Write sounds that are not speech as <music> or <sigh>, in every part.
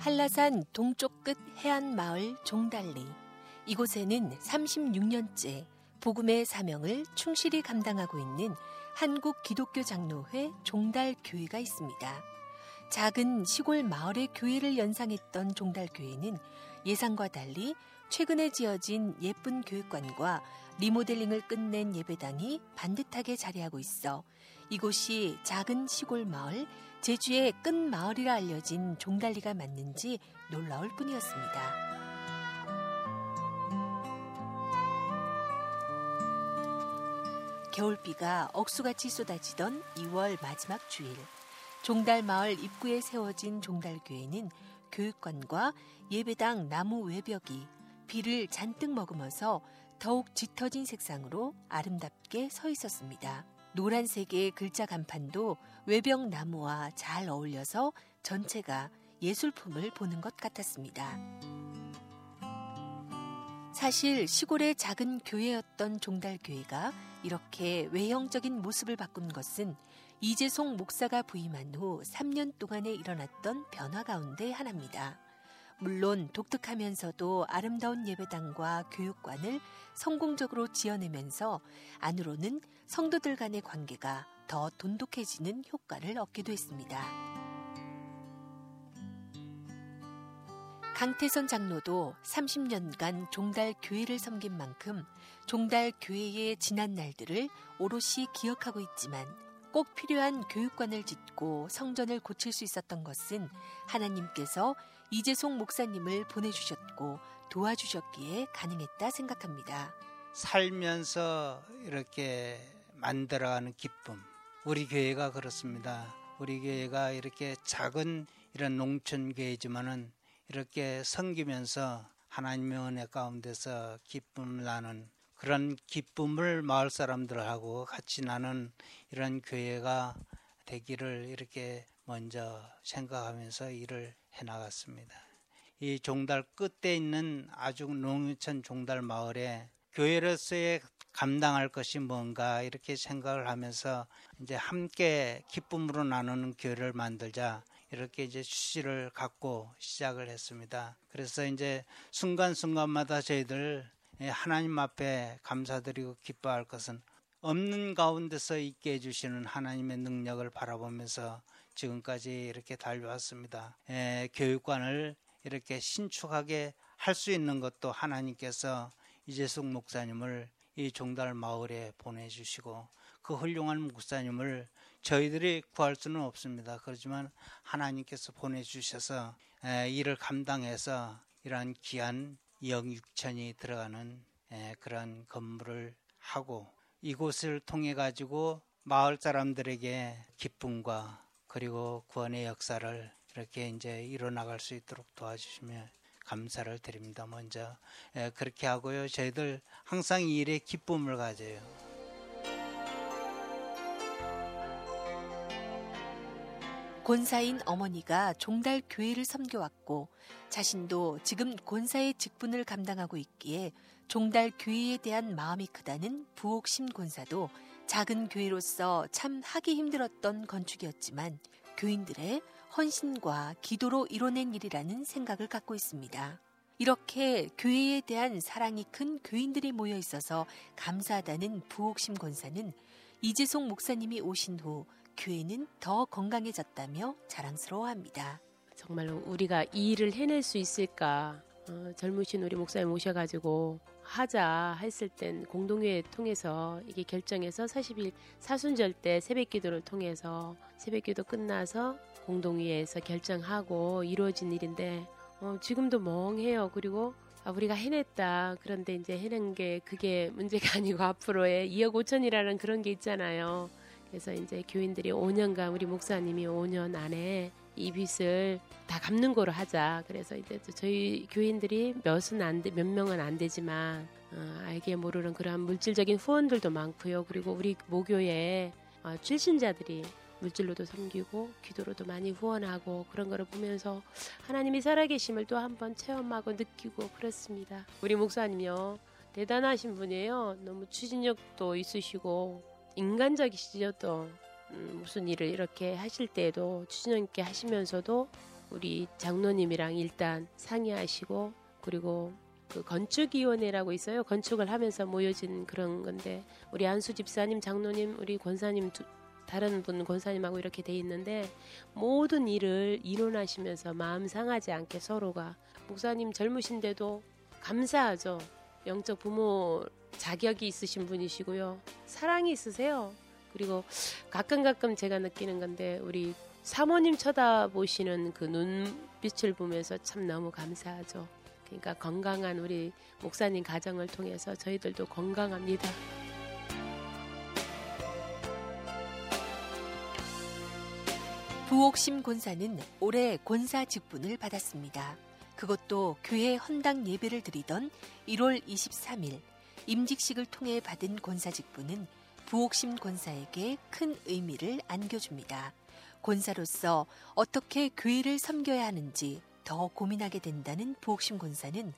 한라산 동쪽 끝 해안 마을 종달리. 이곳에는 36년째 복음의 사명을 충실히 감당하고 있는 한국 기독교 장로회 종달 교회가 있습니다. 작은 시골 마을의 교회를 연상했던 종달 교회는 예상과 달리 최근에 지어진 예쁜 교육관과 리모델링을 끝낸 예배당이 반듯하게 자리하고 있어 이곳이 작은 시골 마을, 제주의 끝 마을이라 알려진 종달리가 맞는지 놀라울 뿐이었습니다. 겨울비가 억수같이 쏟아지던 2월 마지막 주일, 종달 마을 입구에 세워진 종달교회는 교육관과 예배당 나무 외벽이 비를 잔뜩 머금어서 더욱 짙어진 색상으로 아름답게 서 있었습니다. 노란색의 글자 간판도 외벽 나무와 잘 어울려서 전체가 예술품을 보는 것 같았습니다. 사실 시골의 작은 교회였던 종달교회가 이렇게 외형적인 모습을 바꾼 것은 이재송 목사가 부임한 후 3년 동안에 일어났던 변화 가운데 하나입니다. 물론 독특하면서도 아름다운 예배당과 교육관을 성공적으로 지어내면서 안으로는 성도들 간의 관계가 더 돈독해지는 효과를 얻기도 했습니다. 강태선 장로도 30년간 종달 교회를 섬긴 만큼 종달 교회의 지난 날들을 오롯이 기억하고 있지만 꼭 필요한 교육관을 짓고 성전을 고칠 수 있었던 것은 하나님께서 이재송 목사님을 보내주셨고 도와주셨기에 가능했다 생각합니다. 살면서 이렇게 만들어가는 기쁨. 우리 교회가 그렇습니다. 우리 교회가 이렇게 작은 이런 농촌 교회지만은 이렇게 섬기면서 하나님의 은혜 가운데서 기쁨을 나는 그런 기쁨을 마을 사람들하고 같이 나는 이런 교회가 되기를 이렇게 먼저 생각하면서 일을 해 나갔습니다. 이 종달 끝에 있는 아주 농촌 종달 마을에 교회로서의 감당할 것이 뭔가 이렇게 생각을 하면서 이제 함께 기쁨으로 나누는 교회를 만들자 이렇게 이제 취지를 갖고 시작을 했습니다. 그래서 이제 순간순간마다 저희들 예, 하나님 앞에 감사드리고 기뻐할 것은 없는 가운데서 있게 해주시는 하나님의 능력을 바라보면서 지금까지 이렇게 달려왔습니다. 에, 예, 교육관을 이렇게 신축하게 할 수 있는 것도 하나님께서 이재숙 목사님을 이 종달 마을에 보내주시고 그 훌륭한 목사님을 저희들이 구할 수는 없습니다. 그렇지만 하나님께서 보내주셔서 에, 이를 감당해서 이러한 귀한 영육천이 들어가는 그런 건물을 하고 이곳을 통해 가지고 마을 사람들에게 기쁨과 그리고 구원의 역사를 이렇게 이제 이뤄나갈 수 있도록 도와주시며 감사를 드립니다. 먼저 그렇게 하고요. 저희들 항상 이 일에 기쁨을 가져요. 권사인 어머니가 종달 교회를 섬겨왔고 자신도 지금 권사의 직분을 감당하고 있기에 종달 교회에 대한 마음이 크다는 부옥심 권사도 작은 교회로서 참 하기 힘들었던 건축이었지만 교인들의 헌신과 기도로 이뤄낸 일이라는 생각을 갖고 있습니다. 이렇게 교회에 대한 사랑이 큰 교인들이 모여 있어서 감사하다는 부옥심 권사는 이재송 목사님이 오신 후 교회는 더 건강해졌다며 자랑스러워합니다. 정말로 우리가 이 일을 해낼 수 있을까? 어, 젊으신 우리 목사님 오셔가지고 하자 했을 땐 공동회에 통해서 이게 결정해서 40일 사순절 때 새벽 기도를 통해서 새벽 기도 끝나서 공동회에서 결정하고 이루어진 일인데 어, 지금도 멍해요. 그리고 아, 우리가 해냈다. 그런데 이제 해낸 게 그게 문제가 <laughs> 아니고 앞으로의 2억 5천이라는 그런 게 있잖아요. 그래서 이제 교인들이 5년간 우리 목사님이 5년 안에 이 빚을 다 갚는 거로 하자. 그래서 이제 저희 교인들이 몇은 안 돼, 몇 명은 안 되지만 어, 알게 모르는 그러한 물질적인 후원들도 많고요. 그리고 우리 모교에 어, 출신자들이 물질로도 섬기고 기도로도 많이 후원하고 그런 거를 보면서 하나님이 살아계심을 또 한번 체험하고 느끼고 그렇습니다. 우리 목사님요 대단하신 분이에요. 너무 추진력도 있으시고 인간적이시죠 또 음, 무슨 일을 이렇게 하실 때에도 있게 하시면서도 우리 장로님이랑 일단 상의하시고 그리고 그 건축위원회라고 있어요. 건축을 하면서 모여진 그런 건데 우리 안수 집사님, 장로님, 우리 권사님 두, 다른 분 권사님하고 이렇게 돼 있는데 모든 일을 이론하시면서 마음 상하지 않게 서로가 목사님 젊으신데도 감사하죠. 영적 부모 자격이 있으신 분이시고요. 사랑이 있으세요. 그리고 가끔 가끔 제가 느끼는 건데 우리 사모님 쳐다보시는 그 눈빛을 보면서 참 너무 감사하죠. 그러니까 건강한 우리 목사님 가정을 통해서 저희들도 건강합니다. 부옥심 권사는 올해 권사 직분을 받았습니다. 그것도 교회 헌당 예배를 드리던 1월 23일 임직식을 통해 받은 권사 직분은 부옥심 권사에게 큰 의미를 안겨줍니다. 권사로서 어떻게 교회를 섬겨야 하는지 더 고민하게 된다는 부옥심 권사는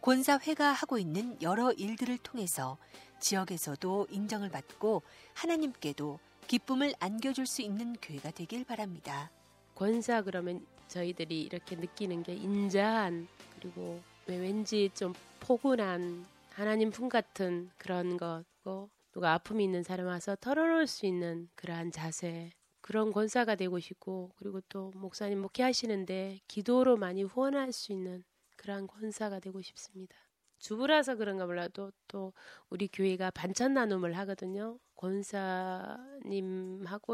권사회가 하고 있는 여러 일들을 통해서 지역에서도 인정을 받고 하나님께도 기쁨을 안겨줄 수 있는 교회가 되길 바랍니다. 권사 그러면 저희들이 이렇게 느끼는 게 인자한 그리고 왠지 좀 포근한 하나님 품 같은 그런 거고 누가 아픔이 있는 사람 와서 털어놓을 수 있는 그러한 자세 그런 권사가 되고 싶고 그리고 또 목사님 목회하시는데 기도로 많이 후원할 수 있는 그러한 권사가 되고 싶습니다. 주부라서 그런가 몰라도 또 우리 교회가 반찬 나눔을 하거든요. 권사님하고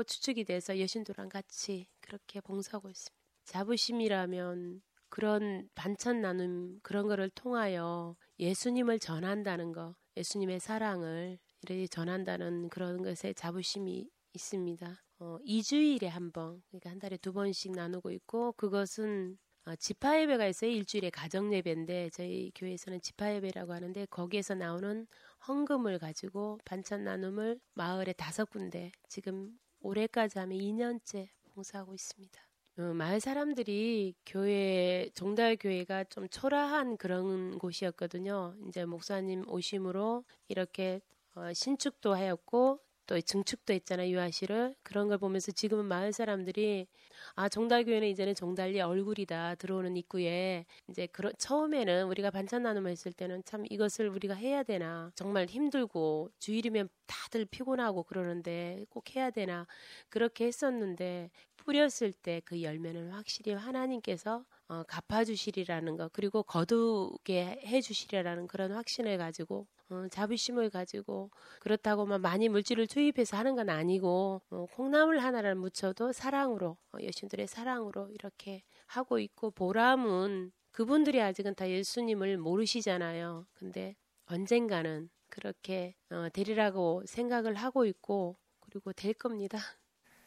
추측이 돼서 여신도랑 같이 그렇게 봉사하고 있습니다. 자부심이라면 그런 반찬 나눔 그런 거를 통하여 예수님을 전한다는 거, 예수님의 사랑을 이렇게 전한다는 그런 것에 자부심이 있습니다. 어, 2주일에 한 번, 그러니까 한 달에 두 번씩 나누고 있고 그것은 어, 지파 예배가 있어요. 일주일에 가정 예배인데 저희 교회에서는 지파 예배라고 하는데 거기에서 나오는 헌금을 가지고 반찬 나눔을 마을에 다섯 군데 지금 올해까지 하면 2년째 봉사하고 있습니다. 어, 마을 사람들이 교회 종달 교회가 좀 초라한 그런 곳이었거든요. 이제 목사님 오심으로 이렇게 어, 신축도 하였고 또 증축도 했잖아요 유아실을 그런 걸 보면서 지금은 마을 사람들이 아 종달교회는 이제는 종달리 얼굴이다 들어오는 입구에 이제 그런 처음에는 우리가 반찬 나눔을 했을 때는 참 이것을 우리가 해야 되나 정말 힘들고 주일이면 다들 피곤하고 그러는데 꼭 해야 되나 그렇게 했었는데 뿌렸을 때 그 열매는 확실히 하나님께서 어, 갚아주시리라는 것 그리고 거두게 해주시리라는 그런 확신을 가지고 어, 자부심을 가지고 그렇다고만 많이 물질을 투입해서 하는 건 아니고 어, 콩나물 하나를 묻혀도 사랑으로 어, 여신들의 사랑으로 이렇게 하고 있고 보람은 그분들이 아직은 다 예수님을 모르시잖아요. 근데 언젠가는 그렇게 어, 되리라고 생각을 하고 있고 그리고 될 겁니다.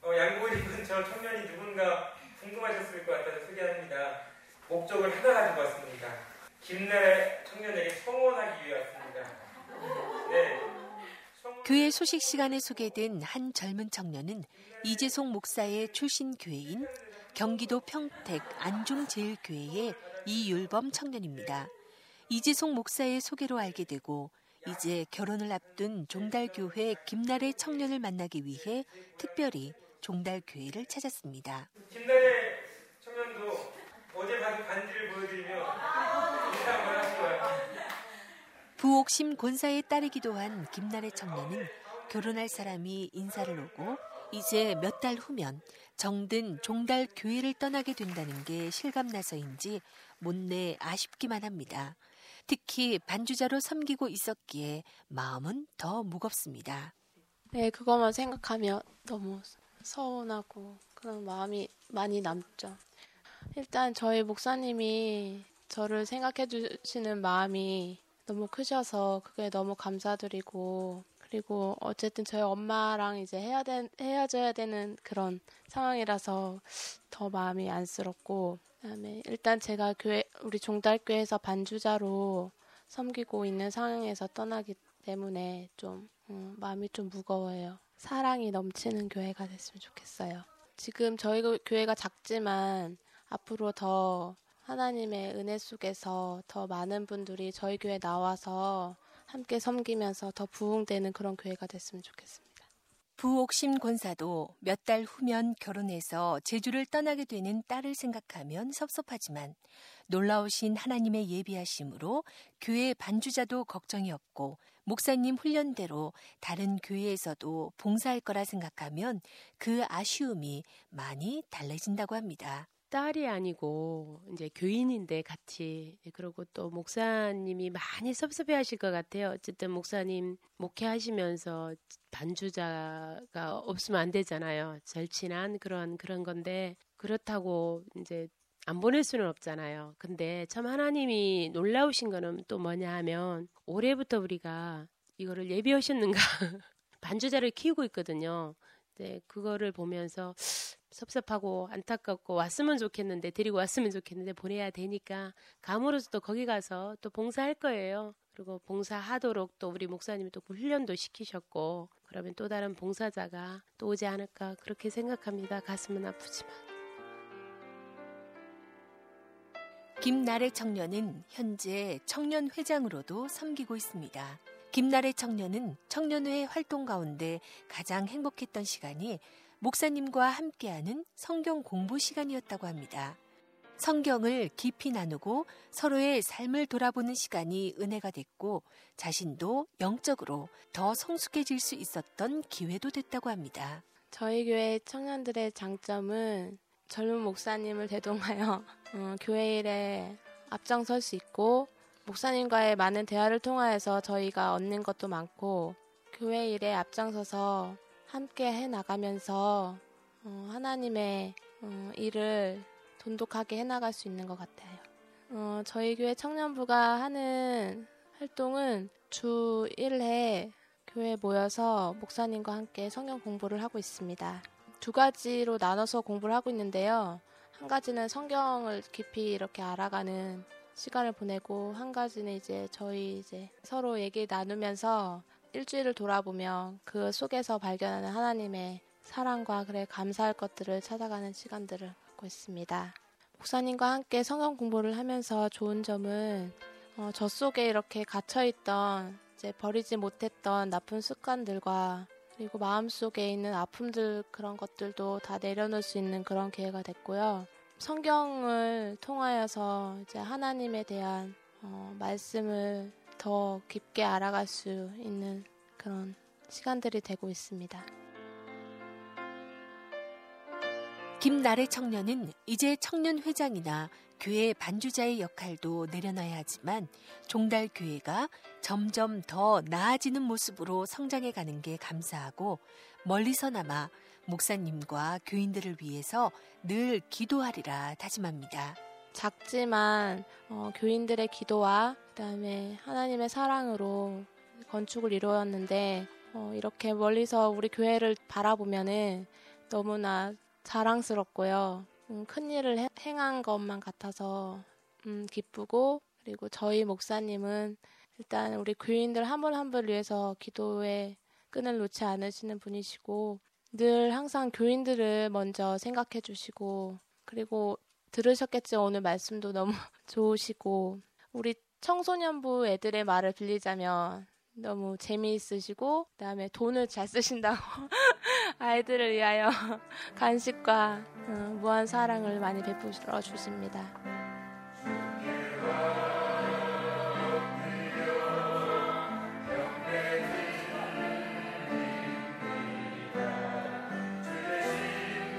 어, 양복을 입은 저 청년이 누군가 궁금하셨을 것 같아서 소개합니다. 목적을 하나 가지고 왔습니다. 김나라 청년에게 성원하기 위해 왔습니다. 네. 교회 소식 시간에 소개된 한 젊은 청년은 이재송 목사의 출신 교회인 경기도 평택 안중제일교회의 이율범 청년입니다. 이재송 목사의 소개로 알게 되고 이제 결혼을 앞둔 종달교회 김나래 청년을 만나기 위해 특별히 종달교회를 찾았습니다. 김나래 청년도 어제 받은 반지를 보여드리며 인사 한번 하시고요. 부옥심 권사의 딸이기도 한 김나래 청년은 결혼할 사람이 인사를 오고 이제 몇 달 후면 정든 종달 교회를 떠나게 된다는 게 실감나서인지 못내 아쉽기만 합니다. 특히 반주자로 섬기고 있었기에 마음은 더 무겁습니다. 네, 그것만 생각하면 너무 서운하고 그런 마음이 많이 남죠. 일단 저희 목사님이 저를 생각해 주시는 마음이 너무 크셔서 그게 너무 감사드리고 그리고 어쨌든 저희 엄마랑 이제 해야 된 헤어져야 되는 그런 상황이라서 더 마음이 안쓰럽고 그다음에 일단 제가 교회 우리 종달교회에서 반주자로 섬기고 있는 상황에서 떠나기 때문에 좀 음, 마음이 좀 무거워요. 사랑이 넘치는 교회가 됐으면 좋겠어요. 지금 저희 교회가 작지만 앞으로 더 하나님의 은혜 속에서 더 많은 분들이 저희 교회 나와서 함께 섬기면서 더 부흥되는 그런 교회가 됐으면 좋겠습니다. 부옥심 권사도 몇 달 후면 결혼해서 제주를 떠나게 되는 딸을 생각하면 섭섭하지만 놀라우신 하나님의 예비하심으로 교회 반주자도 걱정이 없고 목사님 훈련대로 다른 교회에서도 봉사할 거라 생각하면 그 아쉬움이 많이 달래진다고 합니다. 딸이 아니고 이제 교인인데 같이 네, 그리고 또 목사님이 많이 섭섭해 하실 것 같아요. 어쨌든 목사님 목회하시면서 반주자가 없으면 안 되잖아요. 절친한 그런 그런 건데 그렇다고 이제 안 보낼 수는 없잖아요. 근데 참 하나님이 놀라우신 거는 또 뭐냐 하면 올해부터 우리가 이거를 예비하셨는가 <laughs> 반주자를 키우고 있거든요. 네, 그거를 보면서 섭섭하고 안타깝고 왔으면 좋겠는데 데리고 왔으면 좋겠는데 보내야 되니까 감으로서 또 거기 가서 또 봉사할 거예요. 그리고 봉사하도록 또 우리 목사님이 또 훈련도 시키셨고 그러면 또 다른 봉사자가 또 오지 않을까 그렇게 생각합니다. 가슴은 아프지만. 김나래 청년은 현재 청년 회장으로도 섬기고 있습니다. 김나래 청년은 청년회 활동 가운데 가장 행복했던 시간이 목사님과 함께하는 성경 공부 시간이었다고 합니다. 성경을 깊이 나누고 서로의 삶을 돌아보는 시간이 은혜가 됐고 자신도 영적으로 더 성숙해질 수 있었던 기회도 됐다고 합니다. 저희 교회 청년들의 장점은 젊은 목사님을 대동하여 어, 교회 일에 앞장설 수 있고 목사님과의 많은 대화를 통하여서 저희가 얻는 것도 많고 교회 일에 앞장서서 함께 해 나가면서 어, 하나님의 어, 일을 돈독하게 해 나갈 수 있는 것 같아요. 어, 저희 교회 청년부가 하는 활동은 주 1회 교회에 모여서 목사님과 함께 성경 공부를 하고 있습니다. 두 가지로 나눠서 공부를 하고 있는데요. 한 가지는 성경을 깊이 이렇게 알아가는 시간을 보내고 한 가지는 이제 저희 이제 서로 얘기 나누면서 일주일을 돌아보며 그 속에서 발견하는 하나님의 사랑과 그래 감사할 것들을 찾아가는 시간들을 갖고 있습니다. 목사님과 함께 성경 공부를 하면서 좋은 점은 어, 저 속에 이렇게 갇혀있던 이제 버리지 못했던 나쁜 습관들과 그리고 마음속에 있는 아픔들 그런 것들도 다 내려놓을 수 있는 그런 기회가 됐고요. 성경을 통하여서 이제 하나님에 대한 어, 말씀을 더 깊게 알아갈 수 있는 그런 시간들이 되고 있습니다. 김나래 청년은 이제 청년 회장이나 교회 반주자의 역할도 내려놔야 하지만 종달 교회가 점점 더 나아지는 모습으로 성장해 가는 게 감사하고 멀리서나마 목사님과 교인들을 위해서 늘 기도하리라 다짐합니다. 작지만 어, 교인들의 기도와 그다음에 하나님의 사랑으로 건축을 이루었는데 어, 이렇게 멀리서 우리 교회를 바라보면은 너무나 자랑스럽고요. 음, 큰 일을 행한 것만 같아서 음, 기쁘고 그리고 저희 목사님은 일단 우리 교인들 한 분 한 분을 위해서 기도에 끈을 놓지 않으시는 분이시고 늘 항상 교인들을 먼저 생각해 주시고 그리고 들으셨겠지 오늘 말씀도 너무 <laughs> 좋으시고. 우리 청소년부 애들의 말을 빌리자면 너무 재미있으시고 그다음에 돈을 잘 쓰신다고 <laughs> 아이들을 위하여 <laughs> 간식과 어, 무한 사랑을 많이 베풀어 주십니다.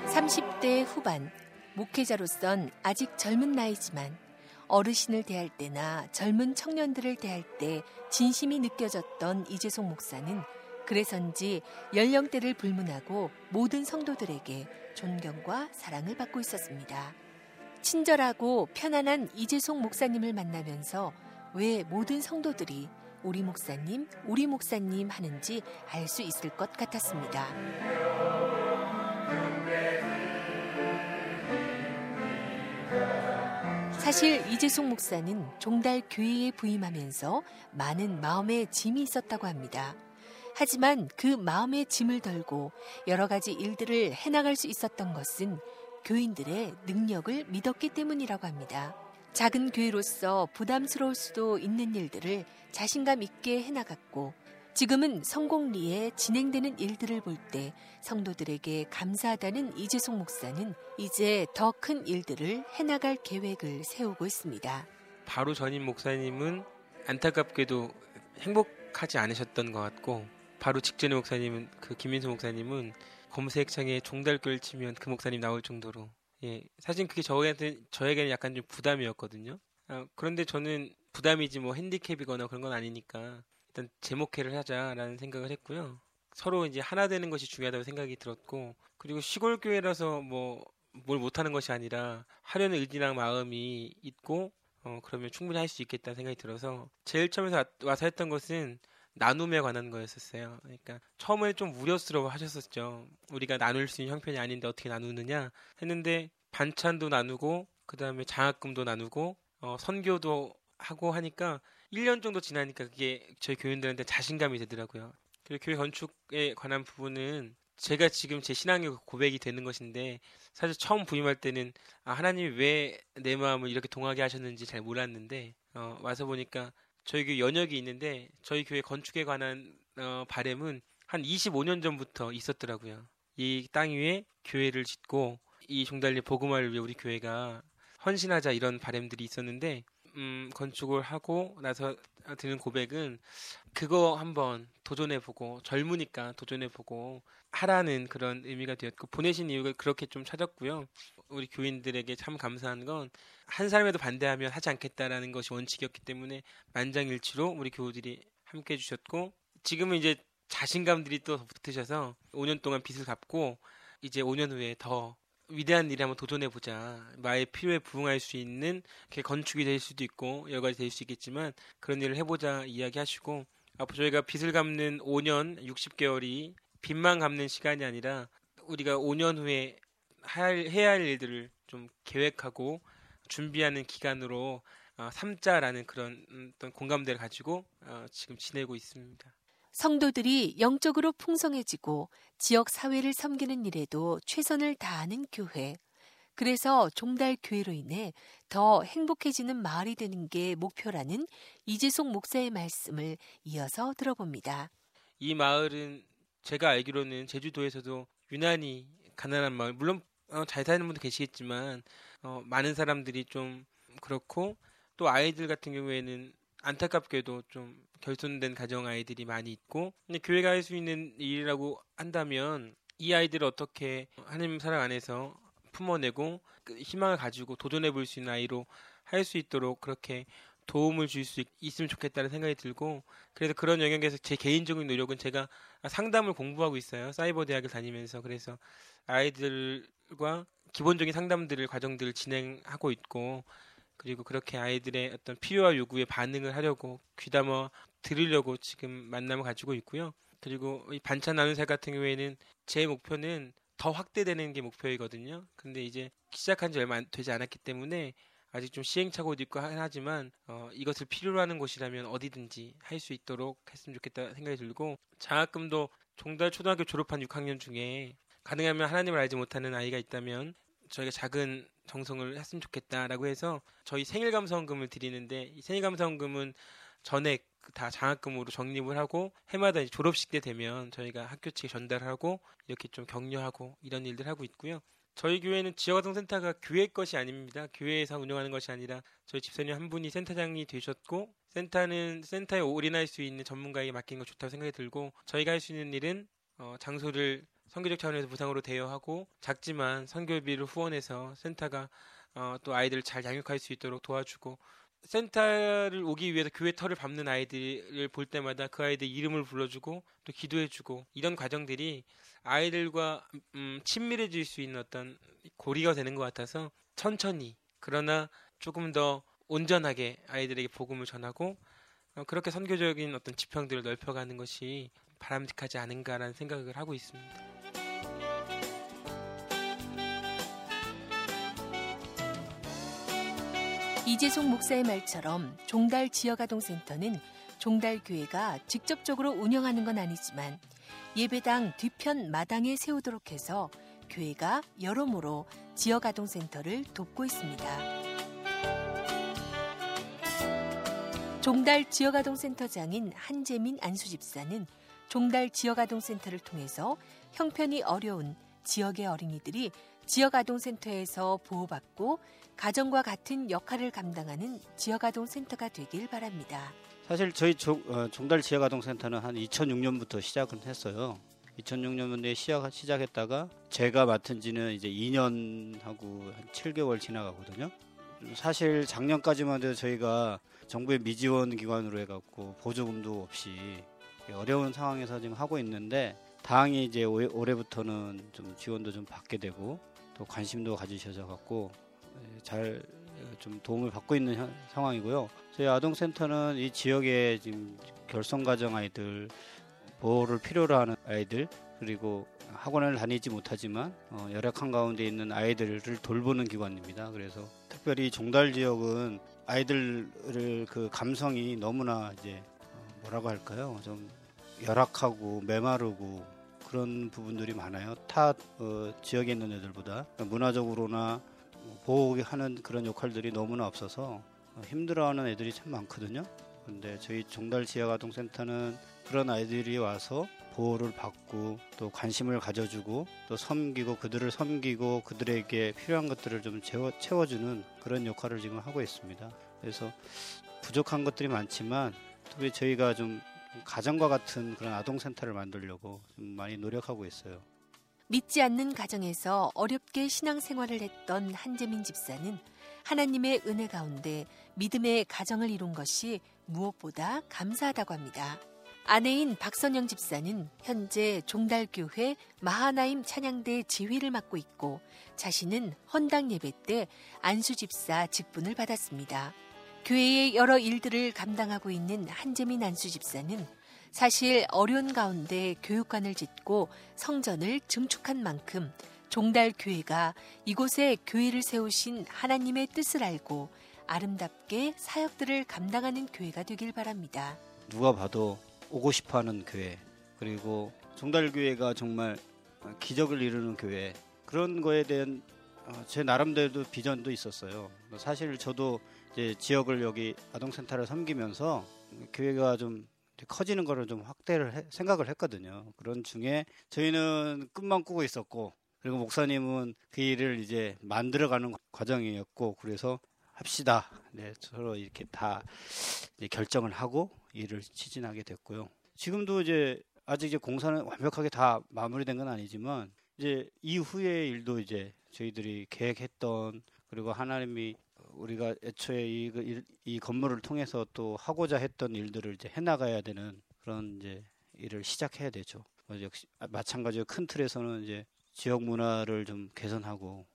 (30대) 후반 목회자로선 아직 젊은 나이지만 어르신을 대할 때나 젊은 청년들을 대할 때 진심이 느껴졌던 이재송 목사는 그래서인지 연령대를 불문하고 모든 성도들에게 존경과 사랑을 받고 있었습니다. 친절하고 편안한 이재송 목사님을 만나면서 왜 모든 성도들이 우리 목사님, 우리 목사님 하는지 알 수 있을 것 같았습니다. 사실 이재송 목사는 종달 교회에 부임하면서 많은 마음의 짐이 있었다고 합니다. 하지만 그 마음의 짐을 덜고 여러 가지 일들을 해나갈 수 있었던 것은 교인들의 능력을 믿었기 때문이라고 합니다. 작은 교회로서 부담스러울 수도 있는 일들을 자신감 있게 해나갔고 지금은 성공리에 진행되는 일들을 볼 때 성도들에게 감사하다는 이재송 목사는 이제 더 큰 일들을 해나갈 계획을 세우고 있습니다. 바로 전임 목사님은 안타깝게도 행복하지 않으셨던 것 같고 바로 직전의 목사님은 그 김민수 목사님은 검색창에 종달교를 치면 그 목사님 나올 정도로 예 사실 그게 저에게는 저에게는 약간 좀 부담이었거든요. 아, 그런데 저는 부담이지 뭐 핸디캡이거나 그런 건 아니니까 일단 제목회를 하자라는 생각을 했고요. 서로 이제 하나 되는 것이 중요하다고 생각이 들었고 그리고 시골 교회라서 뭐 뭘 못하는 것이 아니라 하려는 의지랑 마음이 있고 어 그러면 충분히 할 수 있겠다는 생각이 들어서 제일 처음에 와서 했던 것은 나눔에 관한 거였었어요. 그러니까 처음에 좀 우려스러워 하셨었죠. 우리가 나눌 수 있는 형편이 아닌데 어떻게 나누느냐 했는데 반찬도 나누고 그 다음에 장학금도 나누고 어, 선교도 하고 하니까 1년 정도 지나니까 그게 저희 교인들한테 자신감이 되더라고요. 그리고 교회 건축에 관한 부분은 제가 지금 제 신앙의 고백이 되는 것인데 사실 처음 부임할 때는 아, 하나님이 왜 내 마음을 이렇게 동하게 하셨는지 잘 몰랐는데 어, 와서 보니까 저희 교회 연역이 있는데 저희 교회 건축에 관한 어, 바램은 한 25년 전부터 있었더라고요. 이 땅 위에 교회를 짓고 이 종달리 복음화를 위해 우리 교회가 헌신하자 이런 바램들이 있었는데 음, 건축을 하고 나서 드는 고백은 그거 한번 도전해보고 젊으니까 도전해보고 하라는 그런 의미가 되었고 보내신 이유가 그렇게 좀 찾았고요. 우리 교인들에게 참 감사한 건 한 사람에도 반대하면 하지 않겠다라는 것이 원칙이었기 때문에 만장일치로 우리 교우들이 함께 해주셨고 지금은 이제 자신감들이 또 붙으셔서 5년 동안 빚을 갚고 이제 5년 후에 더 위대한 일에 한번 도전해 보자. 나의 필요에 부응할 수 있는 건축이 될 수도 있고 여러 가지 될 수 있겠지만 그런 일을 해보자 이야기하시고 앞으로 저희가 빚을 갚는 5년 60개월이 빚만 갚는 시간이 아니라 우리가 5년 후에 해야 할 일들을 좀 계획하고 준비하는 기간으로 어, 삼자라는 그런 어떤 공감대를 가지고 어, 지금 지내고 있습니다. 성도들이 영적으로 풍성해지고 지역 사회를 섬기는 일에도 최선을 다하는 교회. 그래서 종달 교회로 인해 더 행복해지는 마을이 되는 게 목표라는 이재송 목사의 말씀을 이어서 들어봅니다. 이 마을은 제가 알기로는 제주도에서도 유난히 가난한 마을, 물론 어, 잘 사는 분도 계시겠지만 어, 많은 사람들이 좀 그렇고 또 아이들 같은 경우에는 안타깝게도 좀 결손된 가정 아이들이 많이 있고 근데 교회가 할 수 있는 일이라고 한다면 이 아이들을 어떻게 하나님 사랑 안에서 품어내고 그 희망을 가지고 도전해 볼 수 있는 아이로 할 수 있도록 그렇게 도움을 줄 수 있으면 좋겠다는 생각이 들고 그래서 그런 영역에서 제 개인적인 노력은 제가 상담을 공부하고 있어요. 사이버 대학을 다니면서. 그래서 아이들과 기본적인 상담들을 과정들을 진행하고 있고 그리고 그렇게 아이들의 어떤 필요와 요구에 반응을 하려고 귀담아 들으려고 지금 만남을 가지고 있고요. 그리고 이 반찬 나눔사 같은 경우에는 제 목표는 더 확대되는 게 목표이거든요. 근데 이제 시작한 지 얼마 되지 않았기 때문에 아직 좀 시행착오도 있고 하지만 어, 이것을 필요로 하는 곳이라면 어디든지 할 수 있도록 했으면 좋겠다 생각이 들고 장학금도 종달 초등학교 졸업한 6학년 중에 가능하면 하나님을 알지 못하는 아이가 있다면 저희가 작은 정성을 했으면 좋겠다라고 해서 저희 생일 감사원금을 드리는데 이 생일 감사원금은 전액 다 장학금으로 적립을 하고 해마다 졸업식 때 되면 저희가 학교 측에 전달하고 이렇게 좀 격려하고 이런 일들 하고 있고요. 저희 교회는 지역아동센터가 교회 것이 아닙니다. 교회에서 운영하는 것이 아니라 저희 집사님 한 분이 센터장이 되셨고 센터는 센터에 올인할 수 있는 전문가에게 맡긴 거 좋다고 생각이 들고 저희가 할 수 있는 일은 어, 장소를 선교적 차원에서 부상으로 대여하고 작지만 선교비를 후원해서 센터가 어, 또 아이들을 잘 양육할 수 있도록 도와주고 센터를 오기 위해서 교회 터를 밟는 아이들을 볼 때마다 그 아이들 이름을 불러주고 또 기도해주고 이런 과정들이 아이들과 음, 친밀해질 수 있는 어떤 고리가 되는 것 같아서 천천히 그러나 조금 더 온전하게 아이들에게 복음을 전하고 어, 그렇게 선교적인 어떤 지평들을 넓혀가는 것이 바람직하지 않은가라는 생각을 하고 있습니다. 이재송 목사의 말처럼 종달 지역아동센터는 종달교회가 직접적으로 운영하는 건 아니지만 예배당 뒤편 마당에 세우도록 해서 교회가 여러모로 지역아동센터를 돕고 있습니다. 종달 지역아동센터장인 한재민 안수집사는 종달 지역아동센터를 통해서 형편이 어려운 지역의 어린이들이 지역아동센터에서 보호받고 가정과 같은 역할을 감당하는 지역아동센터가 되길 바랍니다. 사실 저희 종, 어, 종달 지역아동센터는 한 2006년부터 시작은 했어요. 2006년에 시작, 시작했다가 제가 맡은 지는 이제 2년하고 한 7개월 지나가거든요. 사실 작년까지만 해도 저희가 정부의 미지원 기관으로 해갖고 보조금도 없이 어려운 상황에서 지금 하고 있는데 다행히 이제 올해부터는 좀 지원도 좀 받게 되고 또 관심도 가지셔서 갖고 잘 좀 도움을 받고 있는 현, 상황이고요. 저희 아동센터는 이 지역에 지금 결손가정 아이들 보호를 필요로 하는 아이들 그리고 학원을 다니지 못하지만 어, 열악한 가운데 있는 아이들을 돌보는 기관입니다. 그래서 특별히 종달 지역은 아이들을 그 감성이 너무나 이제 어, 뭐라고 할까요? 좀 열악하고 메마르고 그런 부분들이 많아요. 타 어, 지역에 있는 애들보다 문화적으로나 보호하는 그런 역할들이 너무나 없어서 어, 힘들어하는 애들이 참 많거든요. 근데 저희 종달 지역아동센터는 그런 아이들이 와서 보호를 받고 또 관심을 가져주고 또 섬기고 그들을 섬기고 그들에게 필요한 것들을 좀 채워, 채워주는 그런 역할을 지금 하고 있습니다. 그래서 부족한 것들이 많지만 특히 저희가 좀 가정과 같은 그런 아동센터를 만들려고 좀 많이 노력하고 있어요. 믿지 않는 가정에서 어렵게 신앙생활을 했던 한재민 집사는 하나님의 은혜 가운데 믿음의 가정을 이룬 것이 무엇보다 감사하다고 합니다. 아내인 박선영 집사는 현재 종달교회 마하나임 찬양대 지휘를 맡고 있고 자신은 헌당 예배 때 안수 집사 직분을 받았습니다. 교회의 여러 일들을 감당하고 있는 한재민 안수 집사는 사실 어려운 가운데 교육관을 짓고 성전을 증축한 만큼 종달 교회가 이곳에 교회를 세우신 하나님의 뜻을 알고 아름답게 사역들을 감당하는 교회가 되길 바랍니다. 누가 봐도 오고 싶어 하는 교회 그리고 종달교회가 정말 기적을 이루는 교회 그런 거에 대한 어, 제 나름대로 비전도 있었어요. 사실 저도 이제 지역을 여기 아동센터를 섬기면서 교회가 좀 커지는 거를 좀 확대를 해, 생각을 했거든요. 그런 중에 저희는 꿈만 꾸고 있었고 그리고 목사님은 그 일을 이제 만들어가는 과정이었고 그래서 합시다. 네, 서로 이렇게 다 결정을 하고 일을 추진하게 됐고요. 지금도 이제 아직 이제 공사는 완벽하게 다 마무리된 건 아니지만 이제 이후의 일도 이제 저희들이 계획했던 그리고 하나님이 우리가 애초에 이, 이, 이 건물을 통해서 또 하고자 했던 일들을 이제 해나가야 되는 그런 이제 일을 시작해야 되죠. 뭐 역시 마찬가지로 큰 틀에서는 이제 지역 문화를 좀 개선하고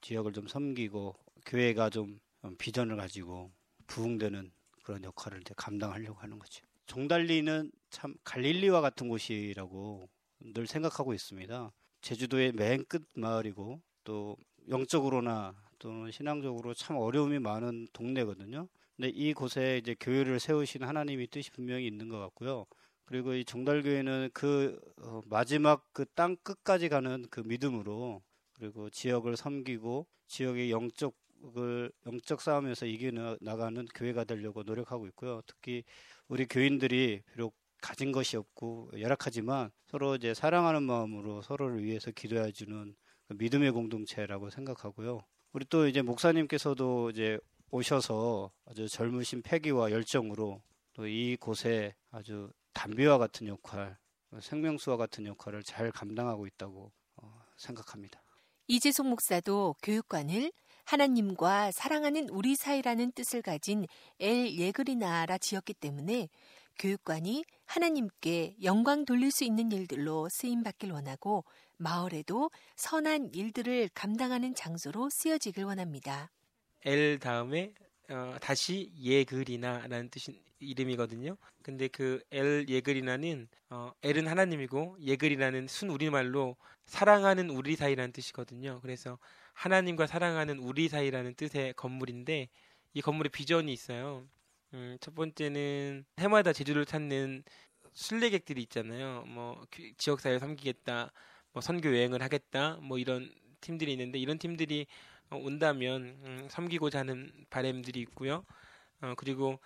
지역을 좀 섬기고 교회가 좀 비전을 가지고 부흥되는 그런 역할을 이제 감당하려고 하는 거죠. 종달리는 참 갈릴리와 같은 곳이라고 늘 생각하고 있습니다. 제주도의 맨 끝 마을이고 또 영적으로나 또는 신앙적으로 참 어려움이 많은 동네거든요. 근데 이곳에 이제 교회를 세우신 하나님이 뜻이 분명히 있는 것 같고요. 그리고 이 종달교회는 그 어, 마지막 그 땅 끝까지 가는 그 믿음으로 그리고 지역을 섬기고 지역의 영적 을 영적 싸움에서 이겨 나가는 교회가 되려고 노력하고 있고요. 특히 우리 교인들이 비록 가진 것이 없고 열악하지만 서로 이제 사랑하는 마음으로 서로를 위해서 기도해 주는 그 믿음의 공동체라고 생각하고요. 우리 또 이제 목사님께서도 이제 오셔서 아주 젊으신 패기와 열정으로 또 이곳에 아주 담비와 같은 역할, 생명수와 같은 역할을 잘 감당하고 있다고 어, 생각합니다. 이재송 목사도 교육관을 하나님과 사랑하는 우리 사이라는 뜻을 가진 엘 예그리나라 지었기 때문에 교육관이 하나님께 영광 돌릴 수 있는 일들로 쓰임 받길 원하고 마을에도 선한 일들을 감당하는 장소로 쓰여지길 원합니다. 엘 다음에 어, 다시 예그리나라는 뜻인 이름이거든요. 근데 그 엘 예그리나는 어, 엘은 하나님이고 예그리나는 순 우리말로 사랑하는 우리 사이라는 뜻이거든요. 그래서 하나님과 사랑하는 우리 사이라는 뜻의 건물인데 이 건물에 비전이 있어요. 음, 첫 번째는 해마다 제주도를 찾는 순례객들이 있잖아요. 뭐 지역 사회 섬기겠다, 뭐 선교 여행을 하겠다, 뭐 이런 팀들이 있는데 이런 팀들이 어, 온다면 음, 섬기고자 하는 바램들이 있고요. 어, 그리고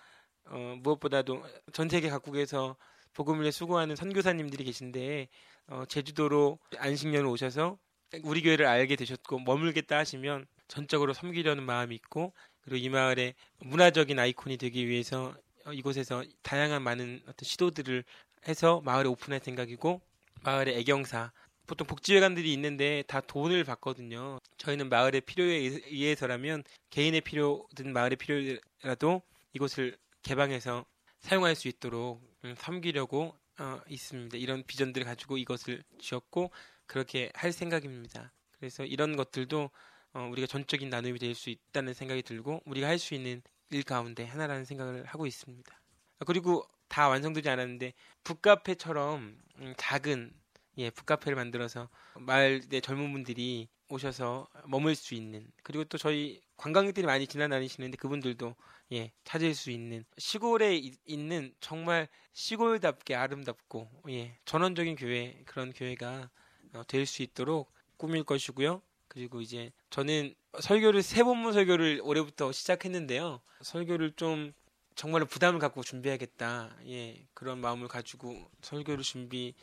어, 무엇보다도 전 세계 각국에서 복음을 위해 수고하는 선교사님들이 계신데 어, 제주도로 안식년을 오셔서 우리 교회를 알게 되셨고 머물겠다 하시면 전적으로 섬기려는 마음이 있고 그리고 이 마을의 문화적인 아이콘이 되기 위해서 어, 이곳에서 다양한 많은 어떤 시도들을 해서 마을에 오픈할 생각이고 마을의 애경사 보통 복지회관들이 있는데 다 돈을 받거든요. 저희는 마을의 필요에 의해서라면 개인의 필요든 마을의 필요라도 이곳을 개방해서 사용할 수 있도록 음, 섬기려고 어, 있습니다. 이런 비전들을 가지고 이것을 지었고 그렇게 할 생각입니다. 그래서 이런 것들도 어, 우리가 전적인 나눔이 될 수 있다는 생각이 들고 우리가 할 수 있는 일 가운데 하나라는 생각을 하고 있습니다. 그리고 다 완성되지 않았는데 북카페처럼 음, 작은 예, 북카페를 만들어서 마을의 젊은 분들이 오셔서 머물 수 있는 그리고 또 저희 관광객들이 많이 지나다니시는데 그분들도 예, 찾을 수 있는 시골에 이, 있는 정말 시골답게 아름답고 예, 전원적인 교회 그런 교회가 어, 될수 있도록 꾸밀 것이고요. 그리고 이제 저는 설교를 세 본문 설교를 올해부터 시작했는데요. 설교를 좀 정말로 부담을 갖고 준비하겠다. 예, 그런 마음을 가지고 설교를 준비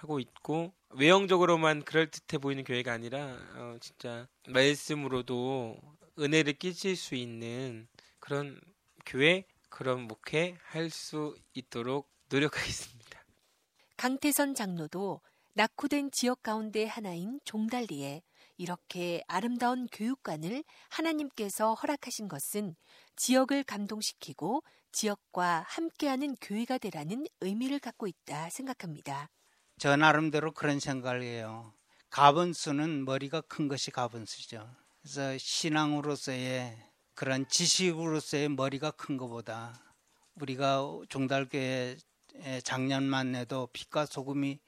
하고 있고 외형적으로만 그럴듯해 보이는 교회가 아니라 어, 진짜 말씀으로도 은혜를 끼칠 수 있는 그런 교회, 그런 목회 할 수 있도록 노력하겠습니다. 강태선 장로도 낙후된 지역 가운데 하나인 종달리에 이렇게 아름다운 교육관을 하나님께서 허락하신 것은 지역을 감동시키고 지역과 함께하는 교회가 되라는 의미를 갖고 있다 생각합니다. 저 나름대로 그런 생각을 해요. 가분수는 머리가 큰 것이 가분수죠. 그래서 신앙으로서의 그런 지식으로서의 머리가 큰 것보다 우리가 종달교회 작년만 해도 빛과 소금이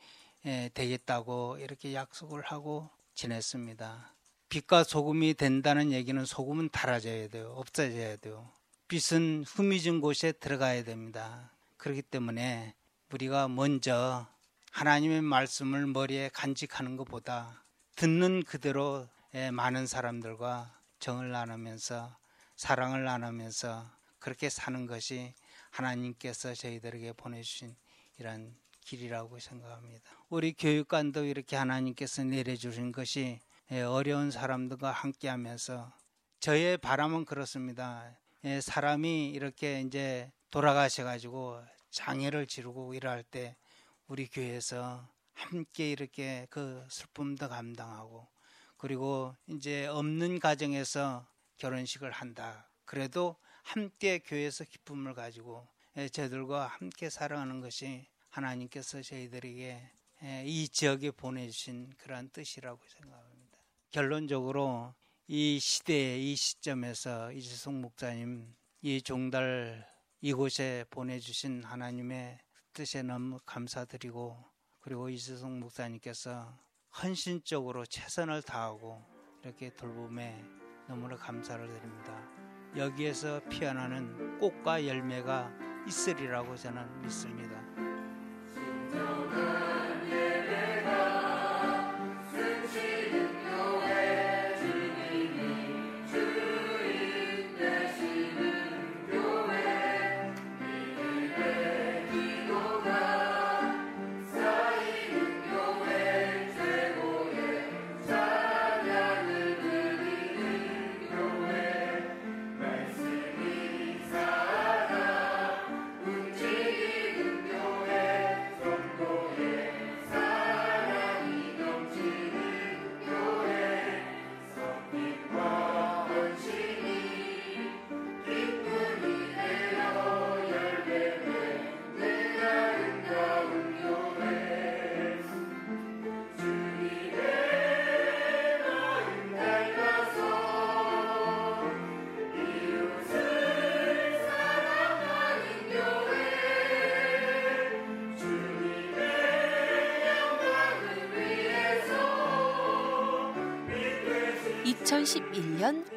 되겠다고 이렇게 약속을 하고 지냈습니다. 빛과 소금이 된다는 얘기는 소금은 달아져야 돼요. 없어져야 돼요. 빛은 후미진 곳에 들어가야 됩니다. 그렇기 때문에 우리가 먼저 하나님의 말씀을 머리에 간직하는 것보다 듣는 그대로 많은 사람들과 정을 나누면서 사랑을 나누면서 그렇게 사는 것이 하나님께서 저희들에게 보내주신 이런 길이라고 생각합니다. 우리 교육관도 이렇게 하나님께서 내려주신 것이 예, 어려운 사람들과 함께 하면서 저의 바람은 그렇습니다. 예, 사람이 이렇게 이제 돌아가셔가지고 장애를 지르고 일할 때 우리 교회에서 함께 이렇게 그 슬픔도 감당하고 그리고 이제 없는 가정에서 결혼식을 한다. 그래도 함께 교회에서 기쁨을 가지고 예, 저들과 함께 살아가는 것이 하나님께서 저희들에게 이 지역에 보내주신 그러한 뜻이라고 생각합니다. 결론적으로 이 시대에 이 시점에서 이지성 목사님 이 종달 이곳에 보내주신 하나님의 뜻에 너무 감사드리고 그리고 이지성 목사님께서 헌신적으로 최선을 다하고 이렇게 돌봄에 너무나 감사를 드립니다. 여기에서 피어나는 꽃과 열매가 있으리라고 저는 믿습니다.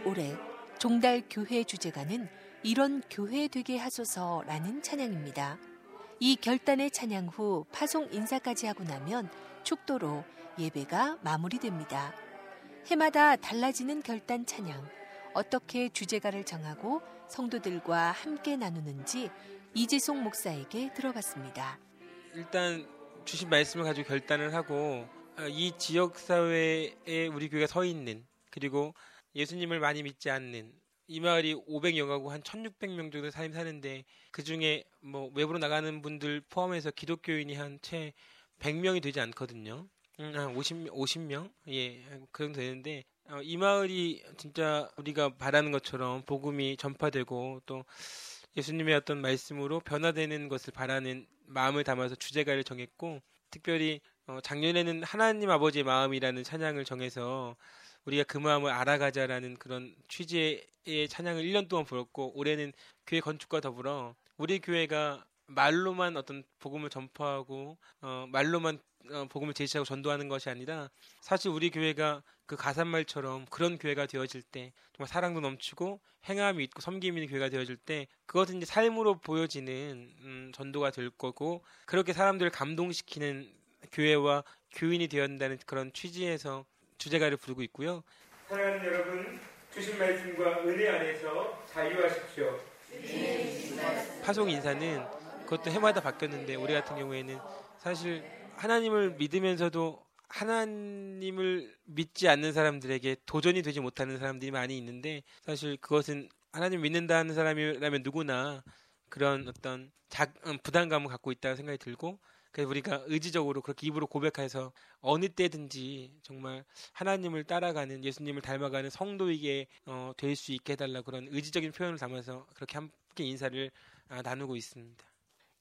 올해 종달 교회 주제가는 이런 교회 되게 하소서라는 찬양입니다. 이 결단의 찬양 후 파송 인사까지 하고 나면 축도로 예배가 마무리됩니다. 해마다 달라지는 결단 찬양, 어떻게 주제가를 정하고 성도들과 함께 나누는지 이재송 목사에게 들어봤습니다. 일단 주신 말씀을 가지고 결단을 하고 어, 이 지역 사회에 우리 교회가 서 있는 그리고 예수님을 많이 믿지 않는 이 마을이 500여 가구 한 1,600명 정도 사람 사는데 그 중에 뭐 외부로 나가는 분들 포함해서 기독교인이 한 채 100명이 되지 않거든요. 음, 한 50, 50명? 예, 그 정도 되는데 어, 이 마을이 진짜 우리가 바라는 것처럼 복음이 전파되고 또 예수님의 어떤 말씀으로 변화되는 것을 바라는 마음을 담아서 주제가를 정했고 특별히 어, 작년에는 하나님 아버지의 마음이라는 찬양을 정해서 우리가 그 마음을 알아가자라는 그런 취지의 찬양을 1년 동안 불었고 올해는 교회 건축과 더불어 우리 교회가 말로만 어떤 복음을 전파하고 어, 말로만 어, 복음을 제시하고 전도하는 것이 아니라 사실 우리 교회가 그 가산말처럼 그런 교회가 되어질 때 정말 사랑도 넘치고 행함이 있고 섬김이 있는 교회가 되어질 때 그것은 이제 삶으로 보여지는 음, 전도가 될 거고 그렇게 사람들을 감동시키는 교회와 교인이 되어야 한다는 그런 취지에서 주제가를 부르고 있고요. 사랑하는 여러분, 주신 말씀과 은혜 안에서 자유하십시오. 파송 인사는 그것도 해마다 바뀌었는데 우리 같은 경우에는 사실 하나님을 믿으면서도 하나님을 믿지 않는 사람들에게 도전이 되지 못하는 사람들이 많이 있는데 사실 그것은 하나님 믿는다는 사람이라면 누구나 그런 어떤 자, 음, 부담감을 갖고 있다는 생각이 들고 그래서 우리가 의지적으로 그렇게 입으로 고백해서 어느 때든지 정말 하나님을 따라가는 예수님을 닮아가는 성도에게 어, 될 수 있게 해달라 그런 의지적인 표현을 담아서 그렇게 함께 인사를 아, 나누고 있습니다.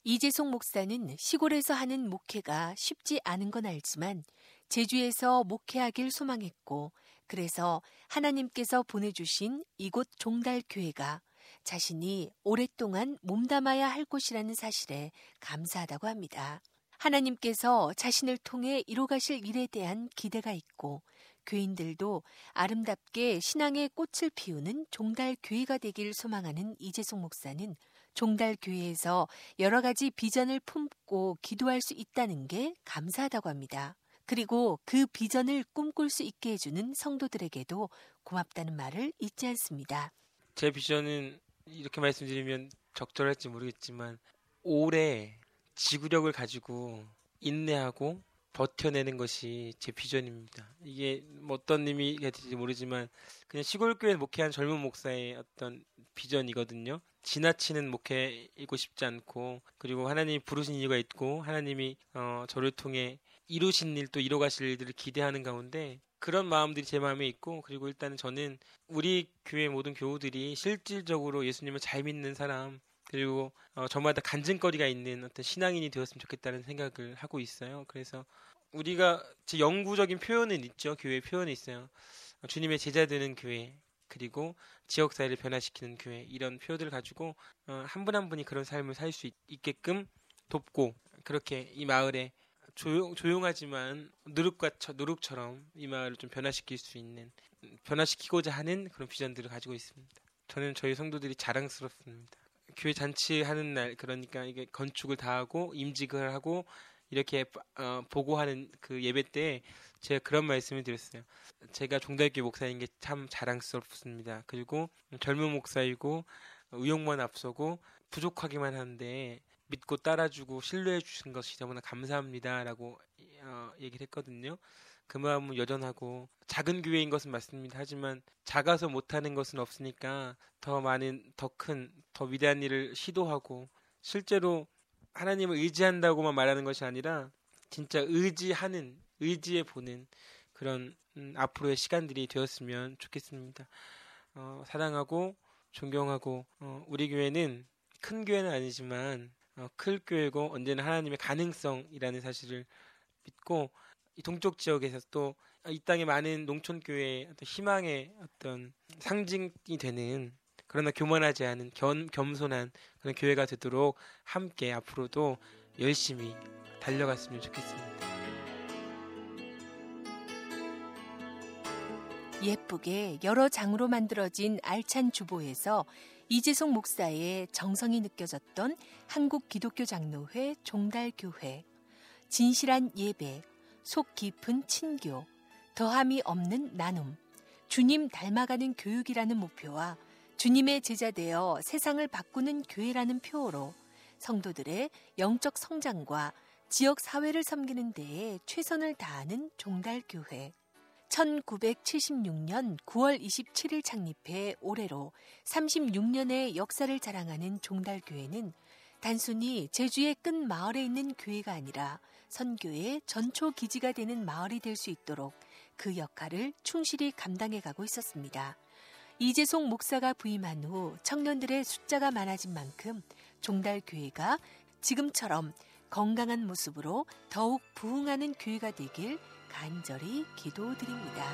이재송 목사는 시골에서 하는 목회가 쉽지 않은 건 알지만 제주에서 목회하길 소망했고 그래서 하나님께서 보내주신 이곳 종달교회가 자신이 오랫동안 몸담아야 할 곳이라는 사실에 감사하다고 합니다. 하나님께서 자신을 통해 이루가실 일에 대한 기대가 있고 교인들도 아름답게 신앙의 꽃을 피우는 종달교회가 되길 소망하는 이재송 목사는 종달교회에서 여러 가지 비전을 품고 기도할 수 있다는 게 감사하다고 합니다. 그리고 그 비전을 꿈꿀 수 있게 해주는 성도들에게도 고맙다는 말을 잊지 않습니다. 제 비전은 이렇게 말씀드리면 적절할지 모르겠지만 오래 지구력을 가지고 인내하고 버텨내는 것이 제 비전입니다. 이게 뭐 어떤 의미가 될지 모르지만 그냥 시골교회 목회한 젊은 목사의 어떤 비전이거든요. 지나치는 목회이고 싶지 않고 그리고 하나님이 부르신 이유가 있고 하나님이 어, 저를 통해 이루신 일 또 이뤄가실 일들을 기대하는 가운데 그런 마음들이 제 마음에 있고 그리고 일단은 저는 우리 교회 모든 교우들이 실질적으로 예수님을 잘 믿는 사람 그리고 어, 저마다 간증거리가 있는 어떤 신앙인이 되었으면 좋겠다는 생각을 하고 있어요. 그래서 우리가 제 영구적인 표현은 있죠. 교회 표현이 있어요. 어, 주님의 제자 되는 교회 그리고 지역 사회를 변화시키는 교회 이런 표현들을 가지고 어, 한분 한 분이 그런 삶을 살 수 있게끔 돕고 그렇게 이 마을에 조용, 조용하지만 누룩과 누룩처럼 이 마을을 좀 변화시킬 수 있는 변화시키고자 하는 그런 비전들을 가지고 있습니다. 저는 저희 성도들이 자랑스럽습니다. 교회 잔치 하는 날 그러니까 이게 건축을 다 하고 임직을 하고 이렇게 어, 보고하는 그 예배 때 제가 그런 말씀을 드렸어요. 제가 종달교 목사인 게 참 자랑스럽습니다. 그리고 젊은 목사이고 의욕만 앞서고 부족하기만 한데 믿고 따라주고 신뢰해 주신 것이 너무나 감사합니다라고 어, 얘기를 했거든요. 그 마음은 여전하고 작은 교회인 것은 맞습니다. 하지만 작아서 못하는 것은 없으니까 더 많은 더 큰더 더 위대한 일을 시도하고 실제로 하나님을 의지한다고만 말하는 것이 아니라 진짜 의지하는 의지해 보는 그런 음, 앞으로의 시간들이 되었으면 좋겠습니다. 어, 사랑하고 존경하고 어, 우리 교회는 큰 교회는 아니지만 어, 클 교회고 언제나 하나님의 가능성이라는 사실을 믿고 이 동쪽 지역에서 또 이 땅의 많은 농촌 교회의 어떤 희망의 어떤 상징이 되는 그러나 교만하지 않은 겸, 겸손한 그런 교회가 되도록 함께 앞으로도 열심히 달려갔으면 좋겠습니다. 예쁘게 여러 장으로 만들어진 알찬 주보에서 이재송 목사의 정성이 느껴졌던 한국 기독교 장로회 종달교회 진실한 예배 속 깊은 친교 더함이 없는 나눔 주님 닮아가는 교육이라는 목표와 주님의 제자 되어 세상을 바꾸는 교회라는 표어로 성도들의 영적 성장과 지역 사회를 섬기는 데에 최선을 다하는 종달교회. 1976년 9월 27일 창립해 올해로 36년의 역사를 자랑하는 종달교회는 단순히 제주의 끝 마을에 있는 교회가 아니라 선교의 전초 기지가 되는 마을이 될 수 있도록 그 역할을 충실히 감당해 가고 있었습니다. 이재송 목사가 부임한 후 청년들의 숫자가 많아진 만큼 종달교회가 지금처럼 건강한 모습으로 더욱 부흥하는 교회가 되길 간절히 기도드립니다.